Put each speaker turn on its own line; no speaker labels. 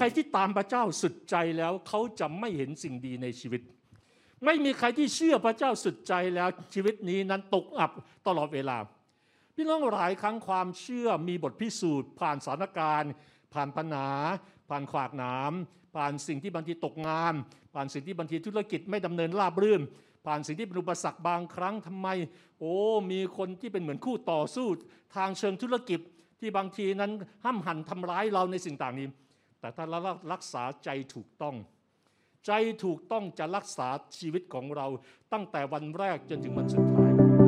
ครที่ตามพระเจ้าสุดใจแล้วเขาจะไม่เห็นสิ่งดีในชีวิต ไม่มีใครที่เชื่อพระเจ้าสุดใจแล้วชีวิตนี้นั้นตกอับตลอดเวลา พี่น้องหลายครั้งความเชื่อมีบทพิสูจน์ ผ่านสถานการณ์ ผ่านปัญหา ผ่านขวากหนามผ่านสิ่งที่บางทีตกงาน ผ่านสิ่งที่บางทีธุรกิจไม่ดำเนินราบรื่น ผ่านสิ่งที่เป็นอุปสรรคบางครั้งทำไม โอ้มีคนที่เป็นเหมือนคู่ต่อสู้ ทางเชิงธุรกิจที่บางทีนั้นห้ามหันทำร้ายเราในสิ่งต่างนี้ แต่ถ้าเรารักษาใจถูกต้อง ใจถูกต้องจะรักษาชีวิตของเราตั้งแต่วันแรกจนถึงวันสุดท้าย